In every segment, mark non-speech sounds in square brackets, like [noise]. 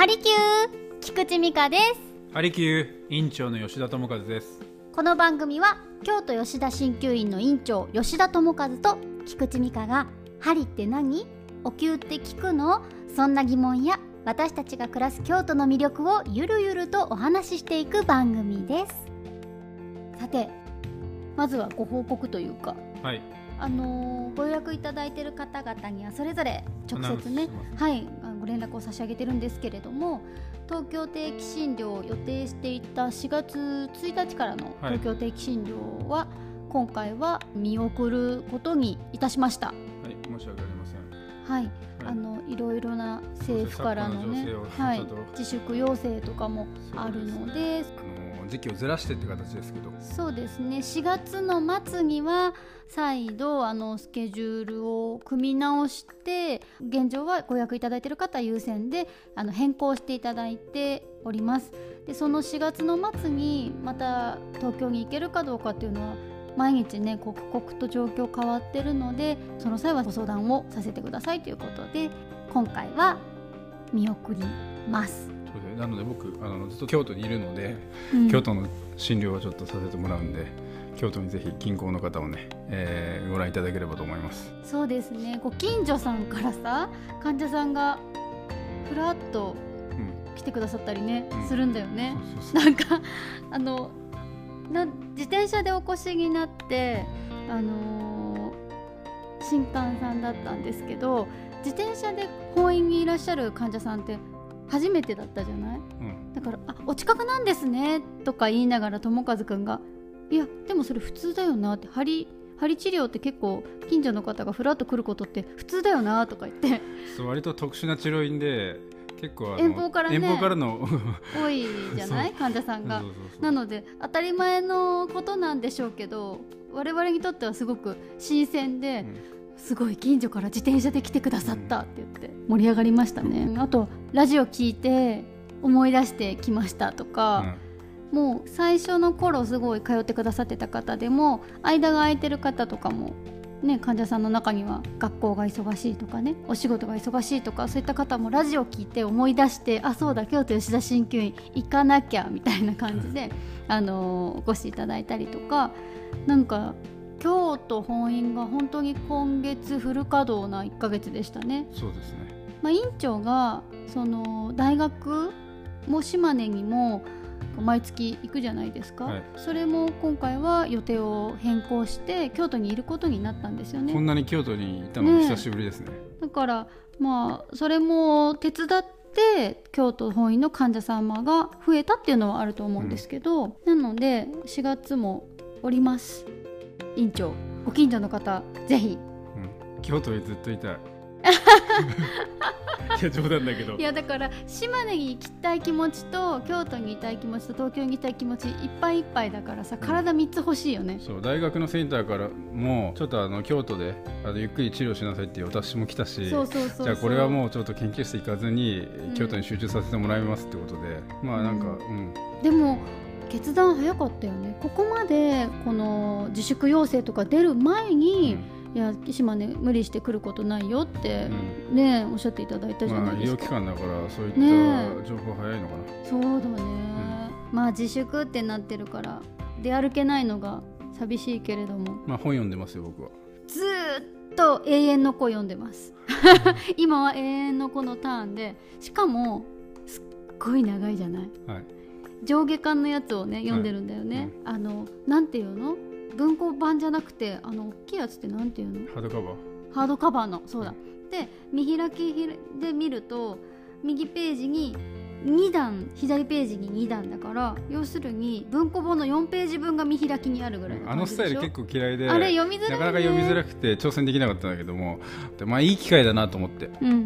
ハリキュー菊池美香です。ハリキュー院長の吉田智和です。この番組は京都吉田鍼灸院の院長吉田智和と菊池美香が「針って何？お灸って聞くの?」そんな疑問や私たちが暮らす京都の魅力をゆるゆるとお話ししていく番組です。さてまずはご報告というか。はい。あのーご予約いただいている方々にはそれぞれ直接ねはい。あご連絡を差し上げてるんですけれども東京定期診療を予定していた4月1日からのはい。東京定期診療は、今回は見送ることにいたしました。はい申し訳ありません。はい、はい。あのいろいろな政府からのねはい。自粛要請とかもあるのであの時期をずらしてって形ですけど。そうですね。4月の末には再度あのスケジュールを組み直して現状はご予約いただいている方優先であの変更していただいております。でその4月の末にまた東京に行けるかどうかっていうのは毎日ね刻々と状況変わってるのでその際はご相談をさせてくださいということで今回は見送ります、なので僕あのずっと京都にいるので、うん。京都の診療をちょっとさせてもらうんで京都にぜひ近郊の方をね、えーご覧いただければと思います。そうですね。ご近所さんからさ患者さんがふらっとうん。来てくださったりね、うん。するんだよね。なんかあのな自転車でお越しになってあのー新刊さんだったんですけど自転車で本院にいらっしゃる患者さんって初めてだったじゃない？うん。だから「あお近くなんですね」とか言いながら友和くんが「いやでもそれ普通だよな」って針針治療って結構近所の方がふらっと来ることって普通だよなとか言って。そう割と特殊な治療院で結構遠方からね。遠方からの多いじゃない？患者さんが。なので当たり前のことなんでしょうけど我々にとってはすごく新鮮で、すごい近所から自転車で来てくださったって言って盛り上がりましたね、あとラジオ聞いて思い出してきましたとうん。か、もう最初の頃すごい通ってくださってた方でも間が空いてる方とかもね、患者さんの中には学校が忙しいとかねお仕事が忙しいとかそういった方もラジオ聞いて思い出してあそうだ京都吉田鍼灸院行かなきゃみたいな感じで、あのーお越しいただいたりとかなんか京都本院が本当に今月フル稼働な1ヶ月でしたね。そうですね。まあ、院長がその大学も島根にも毎月行くじゃないですか、はい。それも今回は予定を変更して京都にいることになったんですよね。こんなに京都にいたの久しぶりですね。だからまあそれも手伝って京都本院の患者様が増えたっていうのはあると思うんですけど、なので4月もおります院長ご近所の方ぜひ。うん。京都にずっといたい。[laughs] いや冗談だけど。いやだから島根に行きたい気持ちと京都にいたい気持ちと東京にいたい気持ちいっぱいいっぱいだからさ体3つ欲しいよね。そう大学のセンターからもちょっとあの京都であのゆっくり治療しなさいって私も来たしそうそうそうそう。じゃあこれはもうちょっと研究室行かずにん。京都に集中させてもらいますってことで、まあなんか、ううん。でも決断早かったよね。ここまでこの自粛要請とか出る前に、いや島根無理して来ることないよってう、ん。ねおっしゃっていただいたじゃまあ医ないですか、療機関だからそういっね。た情報早いのかな、そうだね、まあ自粛ってなってるから出歩けないのが寂しいけれども。まあ本読んでますよ僕は。ずーっと永遠の子読んでます。[laughs] 今は永遠の子のターンでしかもすっごい長いじゃない。はい上下巻のやつをね読んでるんだよね、あのなんていうの？文庫版じゃなくてあの大きいやつってなんていうの？ハードカバー。ハードカバーの。そうだ。で見開きで見ると右ページに2段左ページに2段だから要するに文庫本の4ページ分が見開きにあるぐらいのあのスタイル結構嫌いであれ読みづらい、ね、なかなか読みづらくて挑戦できなかったんだけどもでまあいい機会だなと思って。うんうんうん。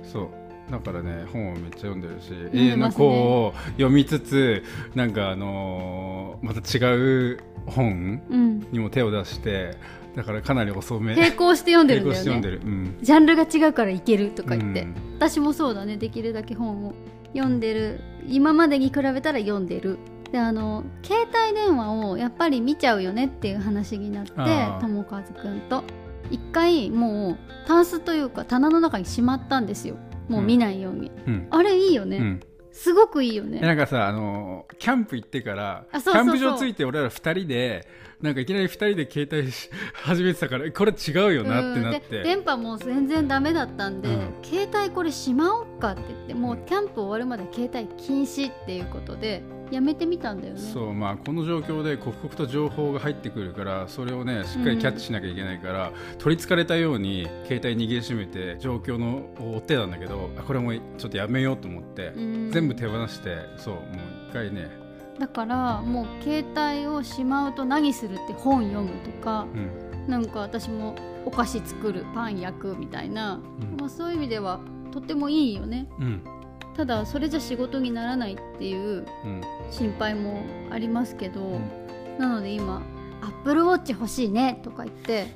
うん。そうだからね本をめっちゃ読んでるしん永遠の子を読みつつなんかあのーまた違う本うん。にも手を出してだからかなり遅め。並行して読んでるんだよ並行して読んでねる、うん。ジャンルが違うからいけるとか言って、うん。私もそうだね。できるだけ本を読んでる。今までに比べたら読んでる。であの携帯電話をやっぱり見ちゃうよねっていう話になって友和くんと。一回もうタンスというか棚の中にしまったんですよもう見ないように、うん。あれいいよね、うん。すごくいいよえねなんかさあのキャンプ行ってからキャンプ場着いて俺ら2人でなんかいきなり2人で携帯し [laughs] 始めてたからこれ違うよなってなって。電波も全然ダメだったんで、うん。携帯これしまおうかって言ってもうキャンプ終わるまで携帯禁止っていうことでやめてみたんだよね。そうまあこの状況で刻々と情報が入ってくるからそれをねしっかりキャッチしなきゃいけないから、取りつかれたように携帯握りしめて状況のを追ってたんだけどあこれもうちょっとやめようと思って、うん。全部手放してそうもう一回ね、だからもう携帯をしまうと何するって本読むとかうん。なんか私もお菓子作るパン焼くみたいな、うん。まあ、そういう意味ではとってもいいよね。うんただそれじゃ仕事にならないっていううん。心配もありますけど、うん。なので今「アップルウォッチ欲しいね」とか言って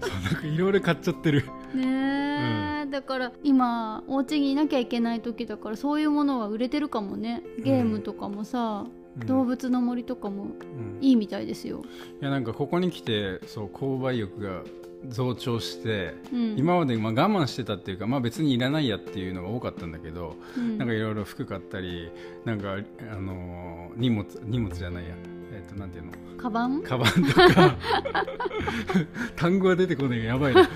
なんかいろいろ買っちゃってる。ねえ、だから今お家にいなきゃいけない時だからそういうものは売れてるかもね。ゲームとかもさ、うん。動物の森とかもうん。いいみたいですよ、いやなんかここに来てそう購買欲が増長して、うん、今までまあ我慢してたっていうか、まあ、別にいらないやっていうのが多かったんだけど、うん。なんかいろいろ服買ったりなんか、あのー荷物荷物じゃないや。えっ、となんていうの？カバン？カバンとか。[laughs] 単語が出てこないがやばいな。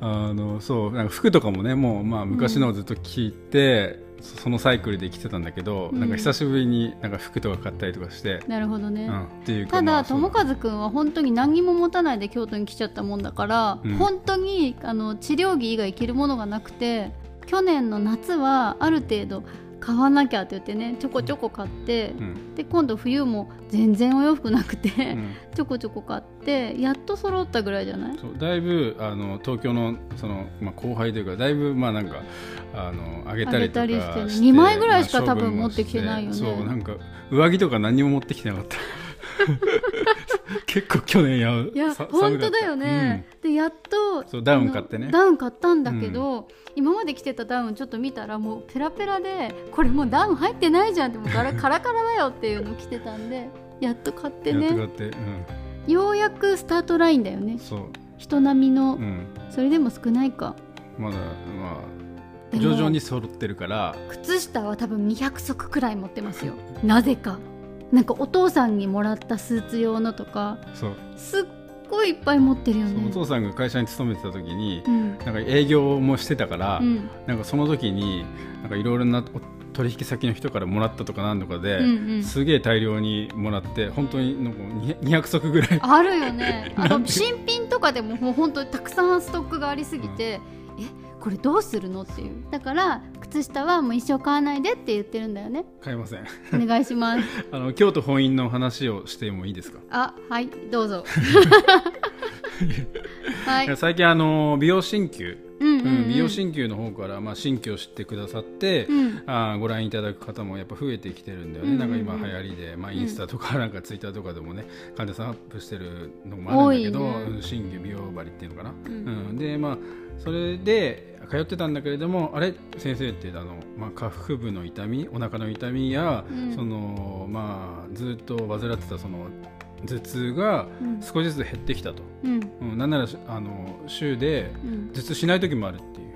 あのそう。なんか服とかもねもうまあ昔のをずっと聞いて、そそのサイクルで着てたんだけど、うん。なんか久しぶりになんか服とか買ったりとかして、なるほどね、うん、っていうかただ友和くんは本当に何にも持たないで京都に来ちゃったもんだから、うん。本当にあの治療着以外着るものがなくて去年の夏はある程度買わなきゃって言ってねちょこちょこ買って、うん。で今度冬も全然お洋服なくて、うん。[laughs] ちょこちょこ買ってやっと揃ったぐらいじゃない？そうだいぶあの東京のその、まあ、後輩というかだいぶまあなんかあのあげたりとかしてねして二枚ぐらいしかまあ多分持ってきてないよね。そうなんか上着とか何にも持ってきてなかった [laughs] 結構去年やいやさ本当だよね、でやっとそうダウン買ってね。ダウン買ったんだけど、今まで着てたダウンちょっと見たらもうペラペラでこれもうダウン入ってないじゃんってもうガラ [laughs] カラカラだよっていうの着てたんでやっと買ってね。やっと買って、ようやくスタートラインだよね。人並みの、うん、それでも少ないか。まだまあ徐々に揃ってるから。靴下は多分200足くらい持ってますよ。なぜかなんかお父さんにもらったスーツ用のとかそう。すっごいいっぱい持ってるよそうおね父さんが会社に勤めてた時にうん。なんか営業もしてたから、うん。なんかその時になんかいろいろなお取引先の人からもらったとかなんとかで、うんうん。すげえ大量にもらって本当になんか200足ぐらい。あるよね。[laughs] あの新品とかでももう本当にたくさんストックがありすぎて、えこれどうするのっていう。だから靴下はもう一生買わないでって言ってるんだよね。買えません。お願いします。[laughs] あの京都本院の話をしてもいいですか、あはいどうぞ。[laughs] はい。最近あの美容鍼灸、うんうん、ううんん、美容鍼灸の方から、まあ、鍼灸を知ってくださって、うん。あーご覧いただく方もやっぱ増えてきてるんだよね、うんうんうん。なんか今流行りで、まあ、インスタとかなんかツイッターとかでもね [laughs] 患者さんアップしてるのもあるんだけど、鍼灸美容針っていうのかな、うん。うん。でまあそれで通ってたんだけれどもあれ？先生ってあの、まあ、下腹部の痛み？お腹の痛みや、うん。そのまあ、ずっと患ってたその頭痛がうん。少しずつ減ってきたと、うん。うん、なんならあの週でうん。頭痛しない時もあるっていう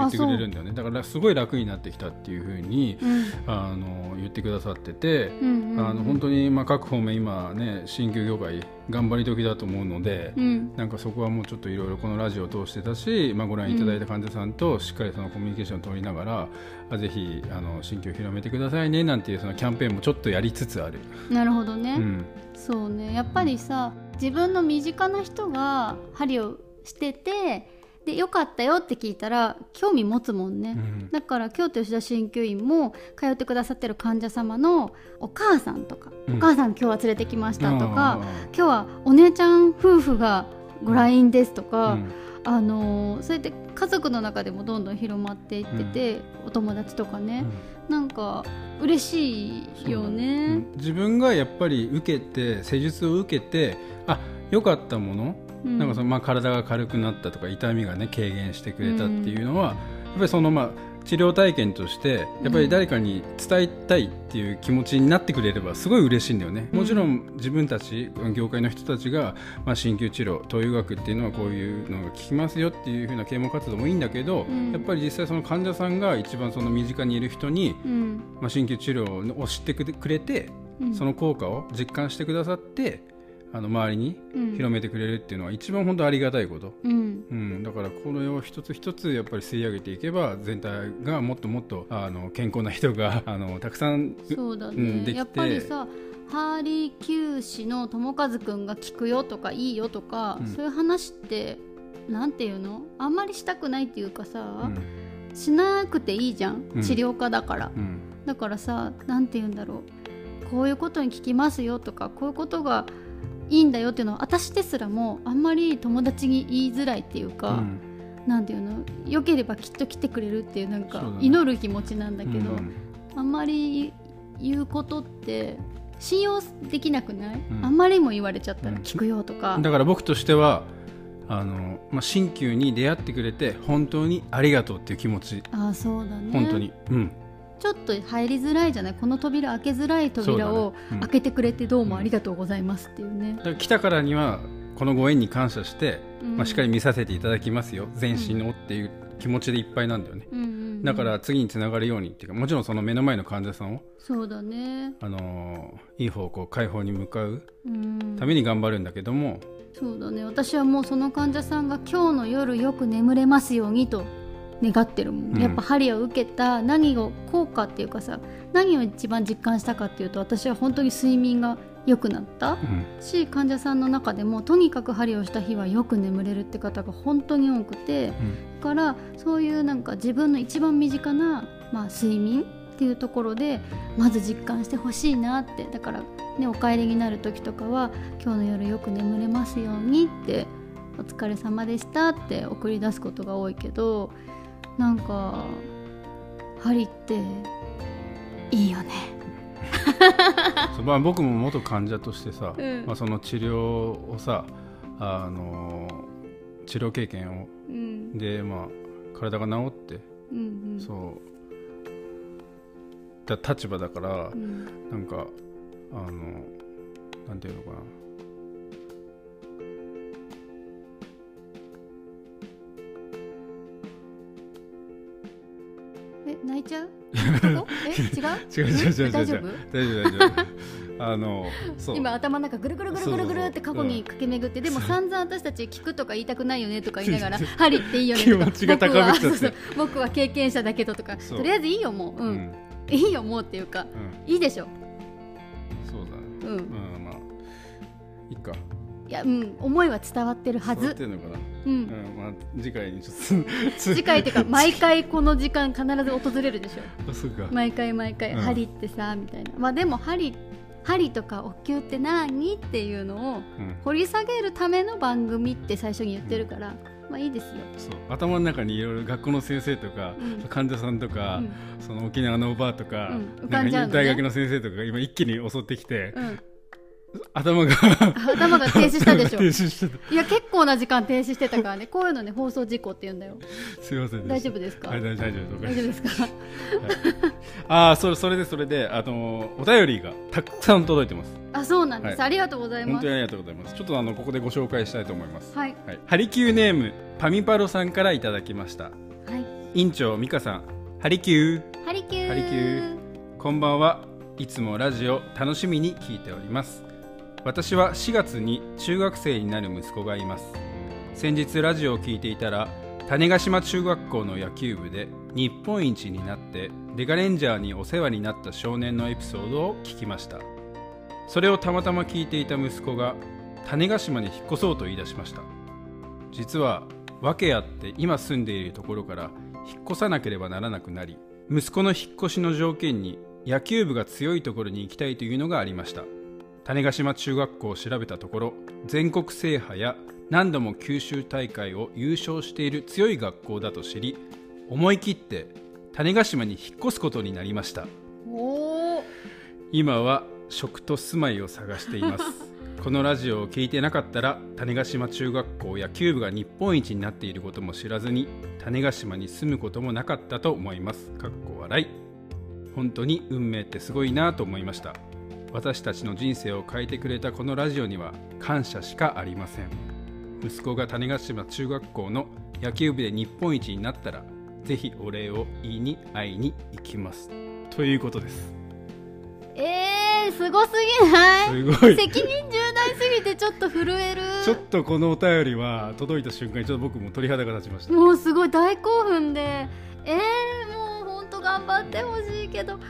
言ってくれるんだよね。だからすごい楽になってきたっていうふうにうん。あの言ってくださってて、うんうんあの本当にまあ各方面今ね新旧業界頑張り時だと思うので、うん。なんかそこはもうちょっといろいろこのラジオを通してたし、まあ、ご覧いただいた患者さんとしっかりそのコミュニケーションを取りながら、あぜひあの新旧を広めてくださいねなんていうそのキャンペーンもちょっとやりつつある。なるほどね、うん。そうね。やっぱりさ自分の身近な人が針をしててでよかったよって聞いたら興味持つもんね、うん。だから京都吉田鍼灸院も通ってくださってる患者様のお母さんとか、うん。お母さん今日は連れてきましたとか、あ今日はお姉ちゃん夫婦がご来院ですとーか、うん。あのーそうやって家族の中でもどんどん広まっていってて、お友達とかね、なんか嬉しいようね。ん。自分がやっぱり受けて施術を受けてあ良かったもの、うんなんかそのまあ体が軽くなったとか痛みがね軽減してくれたっていうのは、やっぱりそのまあ治療体験としてやっぱり誰かに伝えたいっていう気持ちになってくれればすごい嬉しいんだよね、もちろん自分たち業界の人たちが、まあ、鍼灸治療東洋学っていうのはこういうのが効きますよっていうふうな啓蒙活動もいいんだけど、うん。やっぱり実際その患者さんが一番その身近にいる人に、うん。まあ、鍼灸治療を知ってくれてうん。その効果を実感してくださってあの周りにうん。広めてくれるっていうのは一番本当ありがたいこと、うん。うん、だからこれを一つ一つやっぱり吸い上げていけば全体がもっともっとあの健康な人が [laughs] あのたくさんそうだね、うんできて。やっぱりさハーリー九氏の友和くんが聞くよとかいいよとか、うん。そういう話ってなんていうの？あんまりしたくないっていうかさ、うん。しなくていいじゃん。うん。治療家だから、うん。だからさなんて言うんだろう。こういうことに聞きますよとかこういうことがいいんだよっていうのは私ですらもあんまり友達に言いづらいっていうか、うん。なんていうの良ければきっと来てくれるっていうなんか祈る気持ちなんだけど、うんあんまり言うことって信用できなくない、うん。あんまりも言われちゃったうん。ら聞くよとか、だから僕としてはあの、まあ、鍼灸に出会ってくれて本当にありがとうっていう気持ち。ああそうだね。本当に、うん、ちょっと入りづらいじゃない？この扉開けづらい扉を開けてくれてどうもありがとうございますっていうね。だ、から来たからにはこのご縁に感謝して、うん。まあ、しっかり見させていただきますよ。全身のっていう気持ちでいっぱいなんだよね、うんうんうん。だから次につながるようにっていうかもちろんその目の前の患者さんを、そうだね。あのーいい方向解放に向かううん。ために頑張るんだけども、そうだね。私はもうその患者さんが今日の夜よく眠れますようにと願ってるもん、うん。やっぱ針を受けた何を効果っていうかさ何を一番実感したかっていうと私は本当に睡眠が良くなった。うん。し患者さんの中でもとにかく針をした日はよく眠れるって方が本当に多くて。だからそういうなんか自分の一番身近な、まあ、睡眠っていうところでまず実感してほしいなって。だから、ね、お帰りになる時とかは「今日の夜よく眠れますように」って「お疲れ様でした」って送り出すことが多いけどなんか針っていいよね。[laughs] まあ、僕も元患者としてさ、うん。まあ、その治療をさ、あのー治療経験をうん。で、まあ、体が治って、うんうん。そうだ立場だから、うん。なんかあのなんていうのかな違う？違う違う大丈夫？大丈夫大丈夫。あの今頭の中ぐるぐるぐるぐるぐるって過去に駆け巡ってでも散々私たち聞くとか言いたくないよねとか言いながら「針っていいよね」とか。僕はそうそう。僕は経験者だけどとか。とりあえずいいよもう、ううん。ん、いいよもうっていうかうん、いいでしょ。そうだね。うん。うんまあ。いいか。いやうん。思いは伝わってるは伝わっずてるのかなうん。うんまあ次回にちょっと [laughs] 次回。っていうか毎回この時間必ず訪れるでしょ。あそうか。毎回毎回、うん。針ってさみたいな。まあでも針針とかお灸って何っていうのをうん。掘り下げるための番組って最初に言ってるから、まあいいですよ、そう。頭の中にいろいろ学校の先生とか、うん。患者さんとか、うん。その沖縄のおばあとか,、うん。か大学の先生とかが今一気に襲ってきて、うん、頭が。頭が停止したでしょ。[laughs] 停止してた。いや結構な時間停止してたからね。[laughs] こういうのね放送事故って言うんだよ。すいません大丈夫ですか？はい大大丈夫。大丈夫ですか？ああそれそれでそれであのお便りがたくさん届いてます。あそうなんです、はい。ありがとうございます。本当にありがとうございます。ちょっとあのここでご紹介したいと思います。はい。はい、ハリキューネームパミパロさんからいただきました。はい。院長美香さんハリキュー。ハリキュー。ハリキュー。こんばんは。いつもラジオ楽しみに聞いております私は4月に中学生になる息子がいます。先日ラジオを聞いていたら種子島中学校の野球部で日本一になってデカレンジャーにお世話になった少年のエピソードを聞きました。それをたまたま聞いていた息子が種子島に引っ越そうと言い出しました。実は訳あって今住んでいるところから引っ越さなければならなくなり息子の引っ越しの条件に野球部が強いところに行きたいというのがありました。種子島中学校を調べたところ全国制覇や何度も九州大会を優勝している強い学校だと知り思い切って種子島に引っ越すことになりました。今は職と住まいを探しています。[laughs] このラジオを聞いてなかったら種子島中学校野球部が日本一になっていることも知らずに種子島に住むこともなかったと思います。かっこ笑い。本当に運命ってすごいなと思いました私たちの人生を変えてくれたこのラジオには感謝しかありません。息子が種子島中学校の野球部で日本一になったらぜひお礼を言いに会いに行きます。ということです。えー、すごすぎない？すごい。責任重大すぎてちょっと震える。ちょっとこのお便りは届いた瞬間にちょっと僕も鳥肌が立ちました。もうすごい大興奮で。えー、もうほんと頑張ってほしいけど。す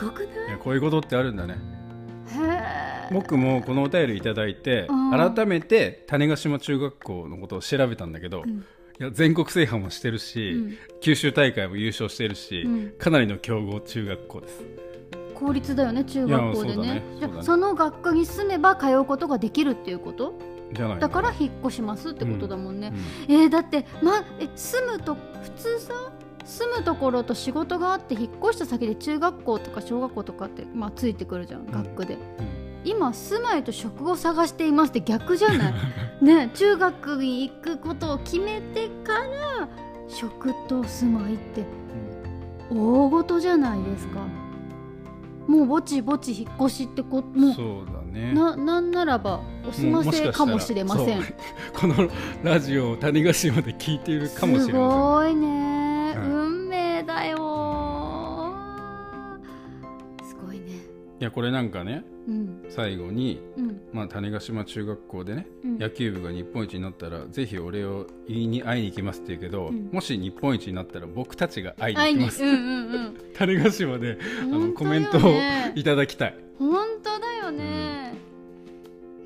ごくない？いやこういうことってあるんだね。僕もこのお便りいただいてうん。改めて種子島中学校のことを調べたんだけど、うん。いや全国制覇もしてるし、うん。九州大会も優勝してるし、うん。かなりの強豪中学校です。公立だよね中学校でね。ね。じゃその学科に住めば通うことができるっていうこと？じゃないのだから引っ越しますってことだもんね、うん。えーだって、ま、え住むと普通さ住むところと仕事があって引っ越した先で中学校とか小学校とかって、まあ、ついてくるじゃん学区で、うん。今住まいと職を探していますって逆じゃない？[laughs] ね中学に行くことを決めてから職と住まいって大事じゃないですか。もうぼちぼち引っ越しってこもそうだね。うななんならばお済ませかもしれません。このラジオを種子島で聞いているかもしすれまごいね、うん運命だよ。すごいね。いやこれなんかねうん。最後に、うん。まあ、種子島中学校でね、うん。野球部が日本一になったらぜひお礼を言いに会いに行きますって言うけど、うん。もし日本一になったら僕たちが会いに行きます、うんうんうん。[laughs] 種子島であのコメントをいただきたい。本当だよね、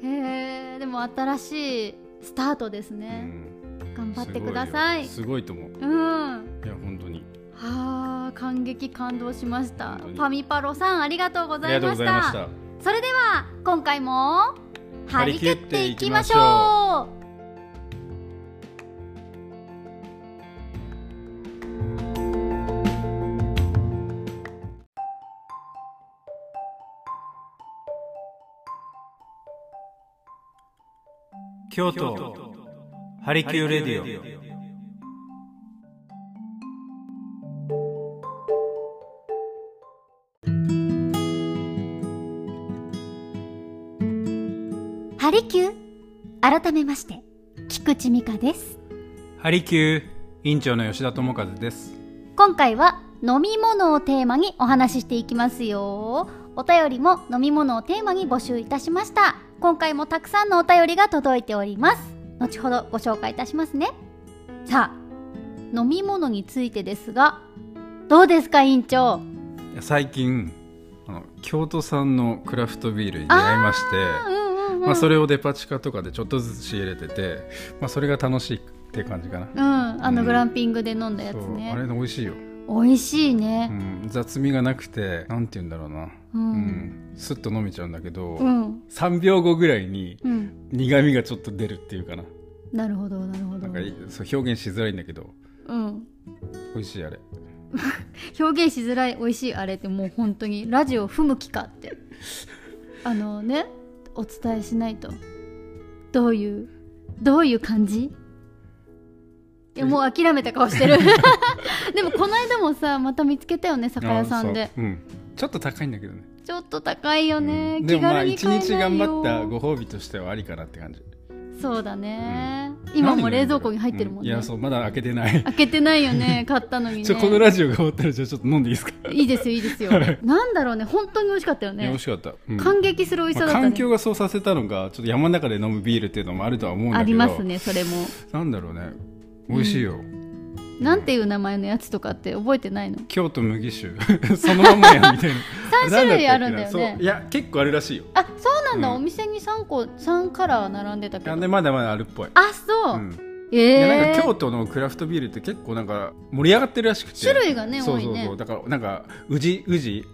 へえでも新しいスタートですうね、ん。頑張ってください。すごいよ。すごいと思う。うん。はいや本当にあ感激感動しました。本当に。ファミパロさんありがとうございました。それでは今回も張り切っていきましょう。張京都ハリキューレディオ改めまして菊池美香です。ハリキュー委員長の吉田智和です。今回は飲み物をテーマにお話ししていきますよ。お便りも飲み物をテーマに募集いたしました。今回もたくさんのお便りが届いております。後ほどご紹介いたしますね。さあ飲み物についてですがどうですか委員長最近あの京都産のクラフトビールに出会いましてまあ、それをデパ地下とかでちょっとずつ仕入れてて、まあ、それが楽しいって感じかな。うん。あのうん。グランピングで飲んだやつね。あれ美味しいよ、美味しいうねん、雑味がなくてなんて言うんだろうな、ううん。ん、スッと飲めちゃうんだけど、うん、3秒後ぐらいにうん、苦味がちょっと出るっていうかな。なるほどなるほど。なんかいそう表現しづらいんだけど。うん。美味しいあれ。[laughs] 表現しづらい美味しいあれってもう本当にラジオ不向きかって。あのねお伝えしないと。どういうどういう感じ？いやもう諦めた顔してる。[laughs] でもこの間もさまた見つけたよね酒屋さんで。う。うん、ちょっと高いんだけどね。ちょっと高いよね、うん。でもまあ気一日頑張ったご褒美としてはありかなって感じ。そうだね、今も冷蔵庫に入ってるもんね、ういやそうまだ開けてない。開けてないよね [laughs] 買ったのにね。ちょこのラジオが終わったらじゃあちょっと飲んでいいですか、いいですよいいですよ。なんだろうね本当に美味しかったよね。美味しかった、うん。感激する美味しさだったね、まあ環境がそうさせたのがちょっと山の中で飲むビールっていうのもあるとは思うんだけど。ありますねそれも。なんだろうね。美味しいよ、なんていう名前のやつとかって覚えてないの？京都麦酒。[laughs] そのまんまやみたいな。[laughs] 3種類あるんだよね。いや結構あるらしいよ。あそうなんだ、うん。お店に3個3カラー並んでたけど。でまだまだあるっぽい、あそう、うん。えいやなんえか京都のクラフトビールって結構なんか盛り上がってるらしくて。種類がねそうそうそう。だからなんか宇治宇治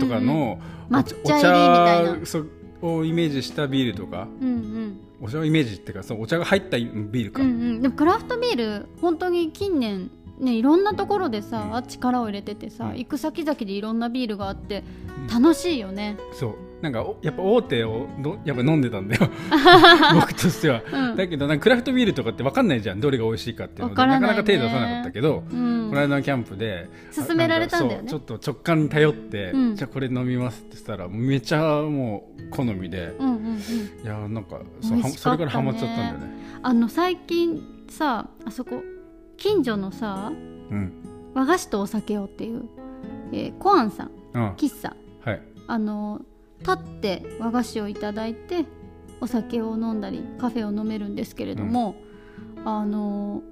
とかとかのお抹茶入りみたいな。そうをイメージしたビールとか。うんうんお茶をイメージっていうかそうお茶が入ったビールか、うんうん。でもクラフトビール本当に近年ねいろんなところでさ、力を入れててさ、うん。行く先々でいろんなビールがあってうん。楽しいよね。そうなんかおやっぱ大手をのやっぱ飲んでたんだよ。[laughs] 僕としては、うん。だけどなんかクラフトビールとかって分かんないじゃん。どれが美味しいかっていうのでないね。なかなか手出さなかったけど、うん。この間のキャンプで勧められたんだよね。ちょっと直感に頼って、うん。じゃあこれ飲みますって言ったらめちゃもう好みで、うんうんうん。いやなんかそかそれからハマっちゃったんだよね。あの最近さあそこ近所のさうん。和菓子とお酒をっていう、えーコアンさん。うん。喫茶はい。あの立って和菓子をいただいてお酒を飲んだりカフェを飲めるんですけれども、あの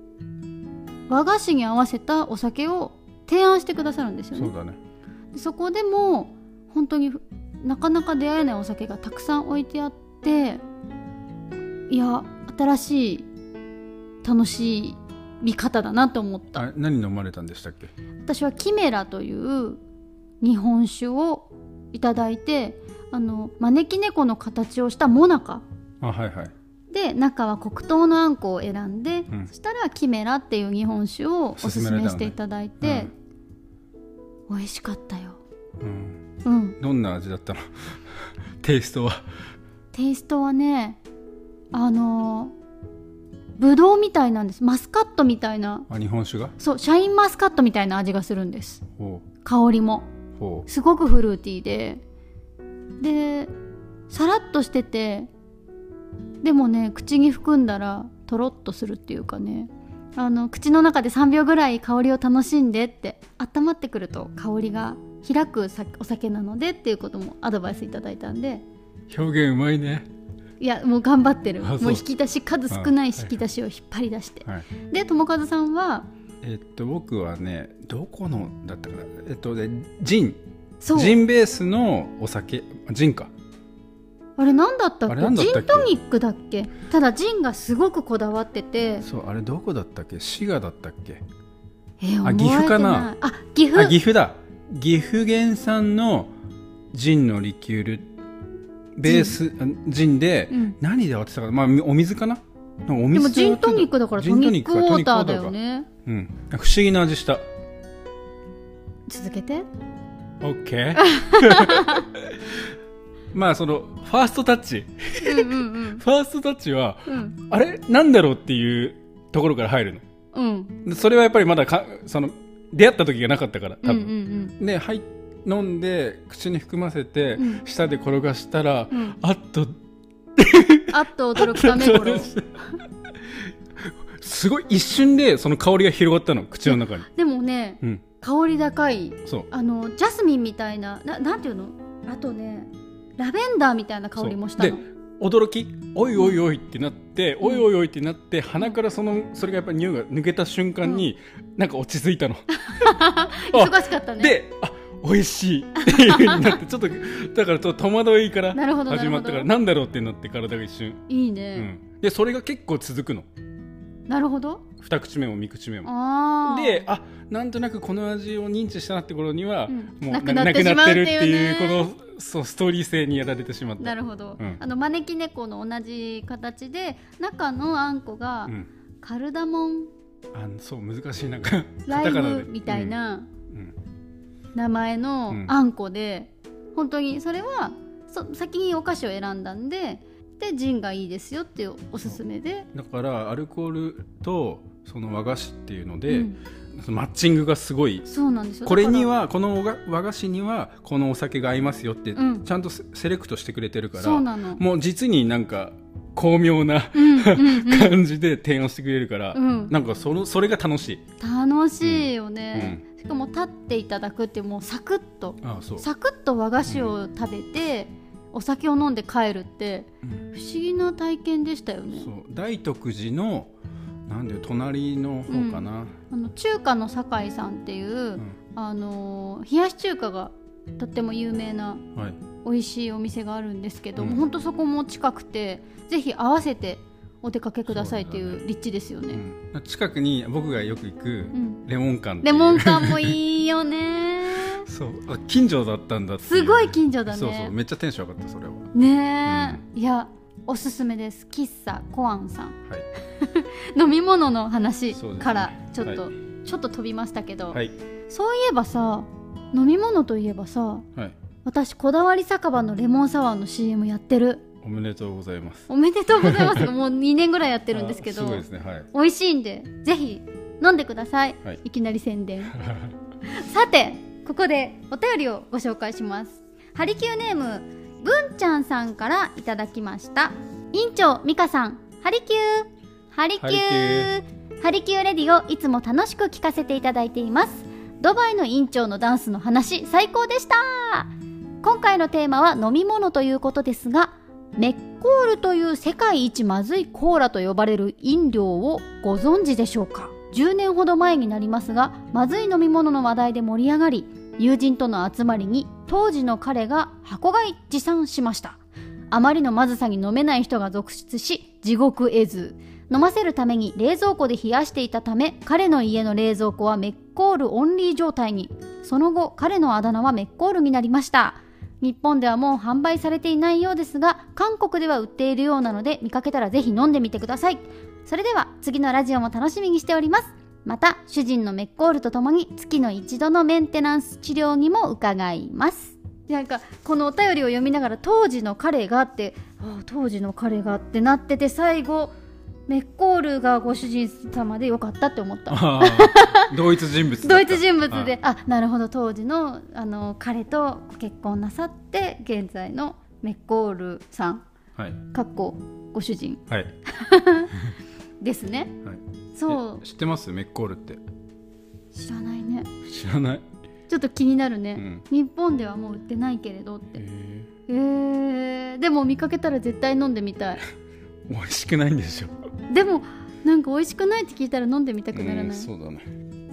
和菓子に合わせたお酒を提案してくださるんですよね。そうだね。でそこでも本当にふなかなか出会えないお酒がたくさん置いてあっていや新しい楽しい見方だなと思った。あ何飲まれたんでしたっけ？私はキメラという日本酒をいただいてあの招き猫の形をしたモナカ。あはいはい。で中は黒糖のあんこを選んで、うん。そしたらキメラっていう日本酒をおすすめしていただいて、美味しかったよ。うん。うん。どんな味だったの？[laughs] テイストは？テイストはねあのぶどうみたいなんです。マスカットみたいな。あ日本酒が？そうシャインマスカットみたいな味がするんです。ほ香りもすごくフルーティーで。でさらっとしててでもね口に含んだらとろっとするっていうかね。あの口の中で3秒ぐらい香りを楽しんでって温まってくると香りが開くさお酒なのでっていうこともアドバイスいただいたんで。う表現うまいね。いやもう頑張ってる。もう引き出し数少ない。引き出しを引っ張り出して、はい。で友和さんはえっと僕はねどこのだったかな。えっとでジン。ジンベースのお酒。ジンか。あれ何だったっあけれ何だったっけ？ジントニックだっけ？ただジンがすごくこだわってて。そうあれどこだったっけ？滋賀だったっけ？えー、あ岐阜かな。あ岐阜。あ岐阜だ。岐阜原産のジンのリキュール。ベースあジンで、うん。何で割ってたかな？まあお水かな？で水もジントニックだからトニックウォーターだよかね。うん。不思議な味した。続けて。OK [laughs] まあそのファーストタッチ。うんうんファーストタッチはうん。うんあれ？なんだろうっていうところから入るの。うん。でそれはやっぱりまだかその出会った時がなかったから多うんうん分、ではい飲んで口に含ませて、うん。舌で転がしたら、あっと [laughs] あっと驚くため頃。[laughs] すごい一瞬でその香りが広がったの口の中に、でもねうん、香り高い。そう。あのジャスミンみたいなななんていうの？あとねラベンダーみたいな香りもしたの。驚き？おいおいおいってなって、おいおいおいってなって鼻からそのそれがやっぱり匂いが抜けた瞬間に、なんか落ち着いたの。[laughs] 忙しかったね。であ美味しい。っていう風になってちょっとだからちょっと戸惑いから始まったからなんだろうってなって体が一瞬、いいうん、ね、でそれが結構続くの。なるほど。二口目も三口目も。ああであなんとなくこの味を認知したなって頃には、うん。もうなくなってるっていうこのそうストーリー性にやられてしまった。なるほど、うん。あの招き猫の同じ形で中のあんこがうん、カルダモン。あそう難しい。なんかライムみたいな名前のうん。あんこで、本当にそれはそ先にお菓子を選んだんででジンがいいですよっていうおすすめで、だからアルコールとその和菓子っていうのうで、ん。そのマッチングがすごい。そうなんですよ。これにはこの和和菓子にはこのお酒が合いますよってうん。ちゃんとセセレクトしてくれてるからうもう実になんか巧妙なうんうんうん。感じで提案してくれるから、うん。なんかそのそれが楽しい。楽しいよね、しかも立っていただくってもうサクッとああそう。サクッと和菓子を食べて、お酒を飲んで帰るってうん。不思議な体験でしたよね。大徳寺のなんで隣の方かな、あの中華の酒井さんっていう、うん。あのー冷やし中華がとっても有名なはい、美味しいお店があるんですけども、うん。ほんとそこも近くてぜひ合わせてお出かけくださいっていう立地ですよね。うん。近くに僕がよく行くうん。レモン館う。レモン館もいいよね。[laughs] そう。あ近所だったんだすごい近所だね。そうそう。めっちゃテンション上がったそれは。ねえ、いやおすすめです。喫茶コアンさん。はい。[laughs] 飲み物の話からちょっと、はちょっと飛びましたけど、はい。そういえばさ飲み物といえばさはい私こだわり酒場のレモンサワーの CM やってる。おめでとうございます。おめでとうございます。[laughs] もう2年ぐらいやってるんですけど。あすごいですね。はい。美味しいんでぜひ飲んでください、はい。いきなり宣伝。[laughs] さてここでお便りをご紹介します。ハリキューネーム文ちゃんさんからいただきました。院長美香さんハリキュー。ハリキュー。ハリキューレディオいつも楽しく聞かせていただいています。ドバイの院長のダンスの話最高でした今回のテーマは飲み物ということですがメッコールという世界一まずいコーラと呼ばれる飲料をご存知でしょうか？10年ほど前になりますがまずい飲み物の話題で盛り上がり友人との集まりに当時の彼が箱買い持参しました。あまりのまずさに飲めない人が続出し地獄絵図。飲ませるために冷蔵庫で冷やしていたため彼の家の冷蔵庫はメッコールオンリー状態に。その後彼のあだ名はメッコールになりました。日本ではもう販売されていないようですが韓国では売っているようなので見かけたらぜひ飲んでみてください。それでは次のラジオも楽しみにしております。また主人のメッコールとともに月の一度のメンテナンス治療にも伺います。なんかこのお便りを読みながら当時の彼がってああ当時の彼がってなってて最後メッコールがご主人様でよかったって思った。同一人物同一人物であなるほど。当時のあの彼とご結婚なさって現在のメッコールさん。あはい。かっこご主人。はい、[laughs] ですね。はい、そう。え知ってます？メッコールって。知らないね。知らない。ちょっと気になるね、うん。日本ではもう売ってないけれどって。ええー、でも見かけたら絶対飲んでみたい。ー、[laughs] 美味しくないんでしょでもなんか美味しくないって聞いたら飲んでみたくならうんない、そそうだね。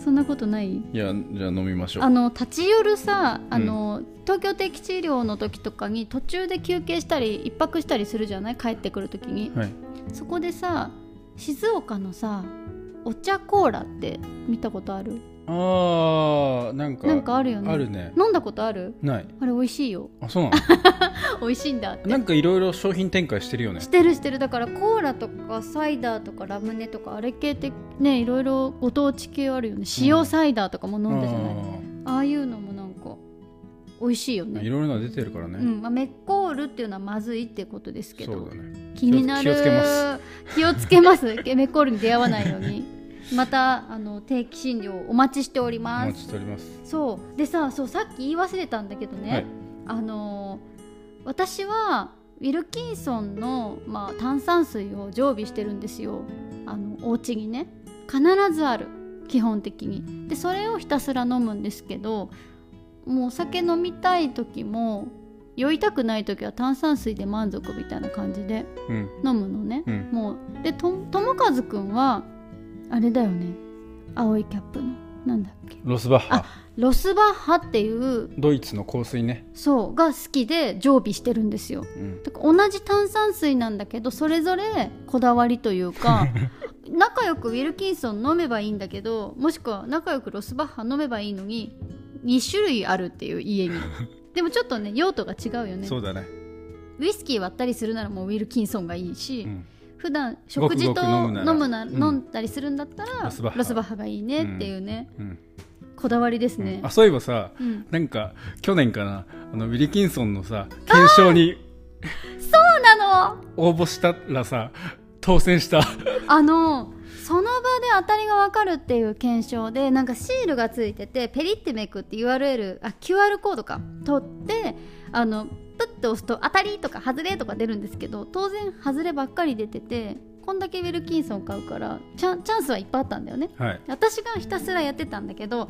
んなことない？いやじゃあ飲みましょう。あの立ち寄るさあの、東京定期治療の時とかに途中で休憩したり一泊したりするじゃない？帰ってくる時に。はい。そこでさ静岡のさお茶コーラって見たことある？あーなんかなんかあるよね。あるね。飲んだことある？ない。あれ美味しいよ。あそうな [laughs] 美味しいんだなんかいろいろ商品展開してるよね。してるしてる。だからコーラとかサイダーとかラムネとかあれ系ってねいろいろご当地系あるよね。塩サイダーとかも飲んだじゃない、ああいうのもなんか美味しいよあーいねろいろな出てるからね、うん。まあ、メッコールっていうのはまずいってことですけどそうだね気になる気をつけます気をつけますメッコールに出会わないようにまたあの定期診療お待ちしておりおます。待ちしております。そう。でさそうさっき言い忘れたんだけどね、はい。あのー私はウィルキンソンの、まあ、炭酸水を常備してるんですよ。あのお家にね。必ずある基本的に。でそれをひたすら飲むんですけどもうお酒飲みたい時も酔いたくない時は炭酸水で満足みたいな感じでうん。飲むのね、うん。もうでと友和くんはあれだよね。青いキャップの。なんだっけ。ロスバッハ。ロスバッハっていう。ドイツの香水ね、そう。が好きで常備してるんですよ。うん、だから同じ炭酸水なんだけどそれぞれこだわりというか [laughs] 仲良くウィルキンソン飲めばいいんだけどもしくは仲良くロスバッハ飲めばいいのに2種類あるっていう家に。[laughs] でもちょっとね用途が違うよね。そうだね、ウイスキー割ったりするならもうウィルキンソンがいいし、うん、普段食事と飲むなら飲んだりするんだったらロスバッハがいいねっていうね、うんこだわりですね。あ、そういえばさうん、なんか去年かなあのウィリキンソンのさ検証にそうなの！応募したらさ当選した。[laughs] あのその場で当たりが分かるっていう検証でなんかシールがついててペリってめくって URL あ QR コードか取ってあのプッて押すと当たりとか外れとか出るんですけど当然外ればっかり出ててこんだけウィルキンソン買うからチャンチャンスはいっぱいあったんだよね。はい。私がひたすらやってたんだけど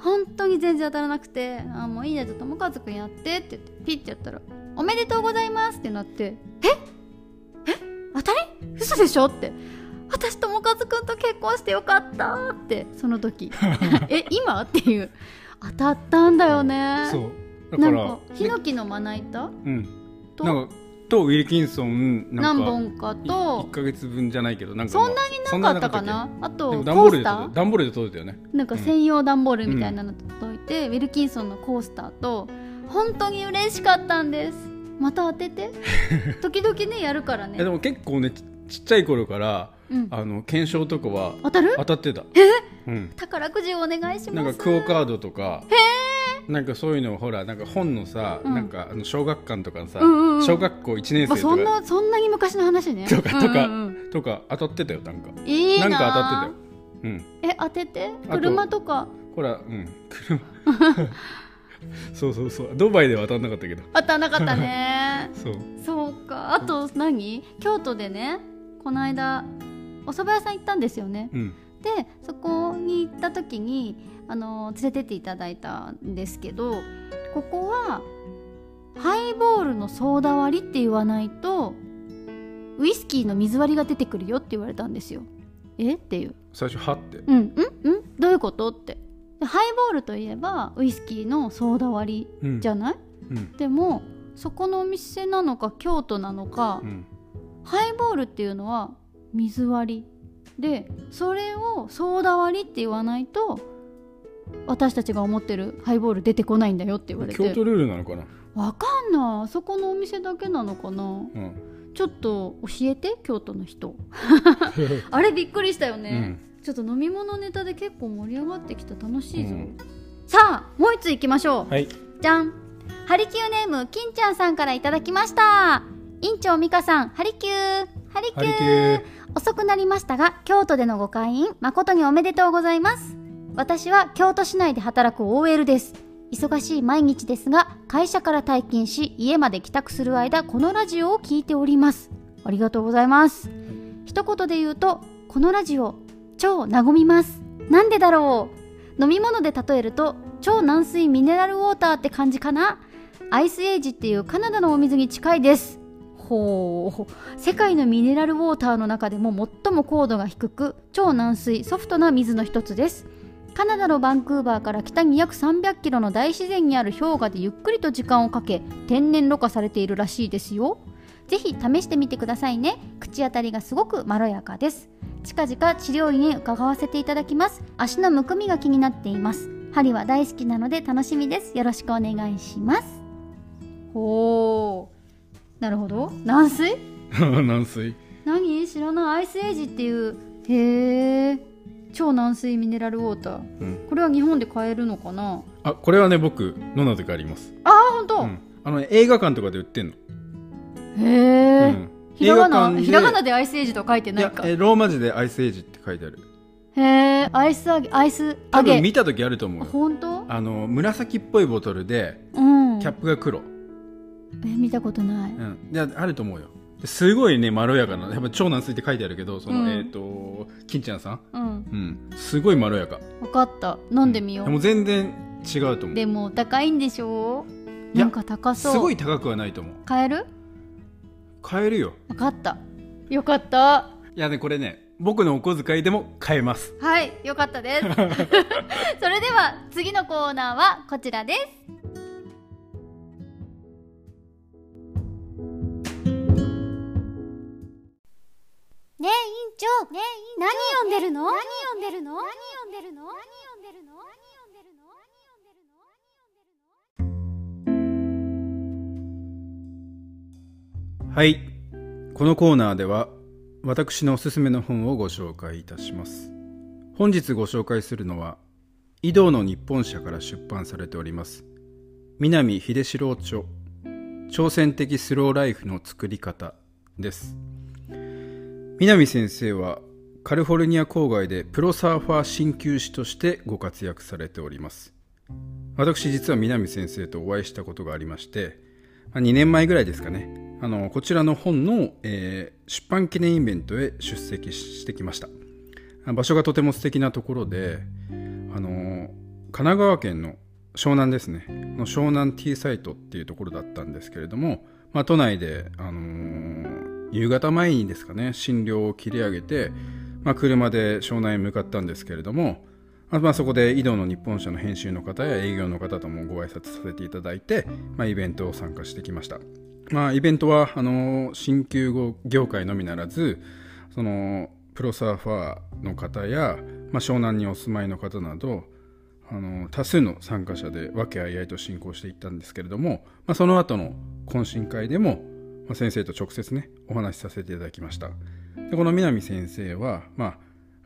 本当に全然当たらなくて「あもういいやじゃあ友和くんやって」って言ってピッてやったら「おめでとうございます」ってなって「え？え？当たり？嘘でしょ?」って「私友和くんと結婚してよかった」ってその時「[laughs] え今?」っていう。当たったんだよね。そうだなんからかヒノキのまな板？うん。と？なんかとウィルキンソンなんか何本かと？1か月分じゃないけどなんかそんなになかったかな？あとコでも段ボールで段ボールで届いたよね。なんか専用段ボールみたいなの届いて、ウィルキンソンのコースターと本当に嬉しかったんです。また当てて？[laughs] 時々ねやるからね。えでも結構ねちちっちゃい頃からうん、あの検証とかは当たる？当たってた。うん。宝くじをお願いします。なんかクオカードとかなんかそういうのをほらなんか本のさ、うん。なんかあの小学館とかのさ、うんうんうん。小学校1年まあ、生とか,、そんなそんなに昔の話ね。とかとかうんうんうん。とか当たってたよなんか。いいな。なんか当たってたよ。うん。え当てて？車とか？ほらうん車。[laughs] そうそうそう。ドバイでは当たんなかったけど。当たんなかったね。[laughs] そう。そうか。あと何？京都でねこの間お蕎麦屋さん行ったんですよね。うん。でそこに行った時にあの連れてっていただいたんですけどここはハイボールのソーダ割りって言わないとウイスキーの水割りが出てくるよって言われたんですよ。え？っていう。最初はって。うんうんうん。どういうことって。でハイボールといえばウイスキーのソーダ割うん。りじゃない、うん。でもそこのお店なのか京都なのか、うん。ハイボールっていうのは水割り。でそれをソーダ割りって言わないと私たちが思ってるハイボール出てこないんだよって言われて。京都ルールなのかな？わかんない。あそこのお店だけなのかな？うん。ちょっと教えて京都の人。[laughs] あれびっくりしたよね、ちょっと飲み物ネタで結構盛り上がってきた。楽しいぞ、うん。さあもう一ついきましょう、はい。じゃん。ハリキューネーム金ちゃんさんからいただきました。院長美香さんハリキュー。ハリキュー。遅くなりましたが京都でのご会員誠におめでとうございます私は京都市内で働く OL です。忙しい毎日ですが会社から退勤し家まで帰宅する間このラジオを聞いております。ありがとうございます。一言で言うとこのラジオ超和みます。なんでだろう。飲み物で例えると超軟水ミネラルウォーターって感じかな。アイスエイジっていうカナダのお水に近いです。ほう。世界のミネラルウォーターの中でも最も高度が低く超軟水ソフトな水の一つです。カナダのバンクーバーから北に約300キロの大自然にある氷河でゆっくりと時間をかけ天然ろ過されているらしいですよ。ぜひ試してみてくださいね。口当たりがすごくまろやかです。近々治療院へ伺わせていただきます。足のむくみが気になっています。針は大好きなので楽しみです。よろしくお願いします。ほう。なるほど。軟水？[laughs] 軟水。何？知らない。アイスエイジっていう。へえ超軟水ミネラルウォーター。うん。これは日本で買えるのかな？あこれはね僕飲んだ時あります。あ本当、うん。あのね映画館とかで売ってんの。へえ、うん。ひらがなひらがなでアイスエイジとは書いてないか。えローマ字でアイスエイジって書いてある。へえアイス揚げアイス多分見た時あると思うよ。本当？あの紫っぽいボトルでうん。キャップが黒、え見たことない、うん、いやあると思うよ。ですごいねまろやかなやっぱ超軟水って書いてあるけどその、うん。えっ、と金ちゃんさん、うん。うん、すごいまろやか。分かった。飲んでみよう、でも全然違うと思う。でも高いんでしょいやなんか高そう。すごい高くはないと思う。買える？買えるよ。分かった。よかった。いやねこれね僕のお小遣いでも買えます。はいよかったです。[laughs] それでは次のコーナーはこちらですねえ委員長。ねえ何読んでるの？何読んでるの？何読んでるの何読んでるの何読んでるのはい。このコーナーでは私のおすすめの本をご紹介いたします。本日ご紹介するのは井戸の日本社から出版されております南秀志郎著挑戦的スローライフの作り方です南先生はカリフォルニア郊外でプロサーファー鍼灸師としてご活躍されております。私実は南先生とお会いしたことがありまして2年前ぐらいですかね。あのこちらの本の、えー出版記念イベントへ出席してきました。場所がとても素敵なところであの神奈川県の湘南ですね。の湘南 T サイトっていうところだったんですけれども、まあ、都内で、あのー夕方前にですかね診療を切り上げて、まあ、車で湘南へ向かったんですけれどもまあ、そこで井戸の日本社の編集の方や営業の方ともご挨拶させていただいて、まあ、イベントを参加してきました。まあ、イベントは、あの、鍼灸業界のみならず、その、プロサーファーの方や、まあ、湘南にお住まいの方など、あの、多数の参加者で和気あいあいと進行していったんですけれども、まあ、その後の懇親会でも、まあ、先生と直接ね、お話しさせていただきました。でこの南先生は、ま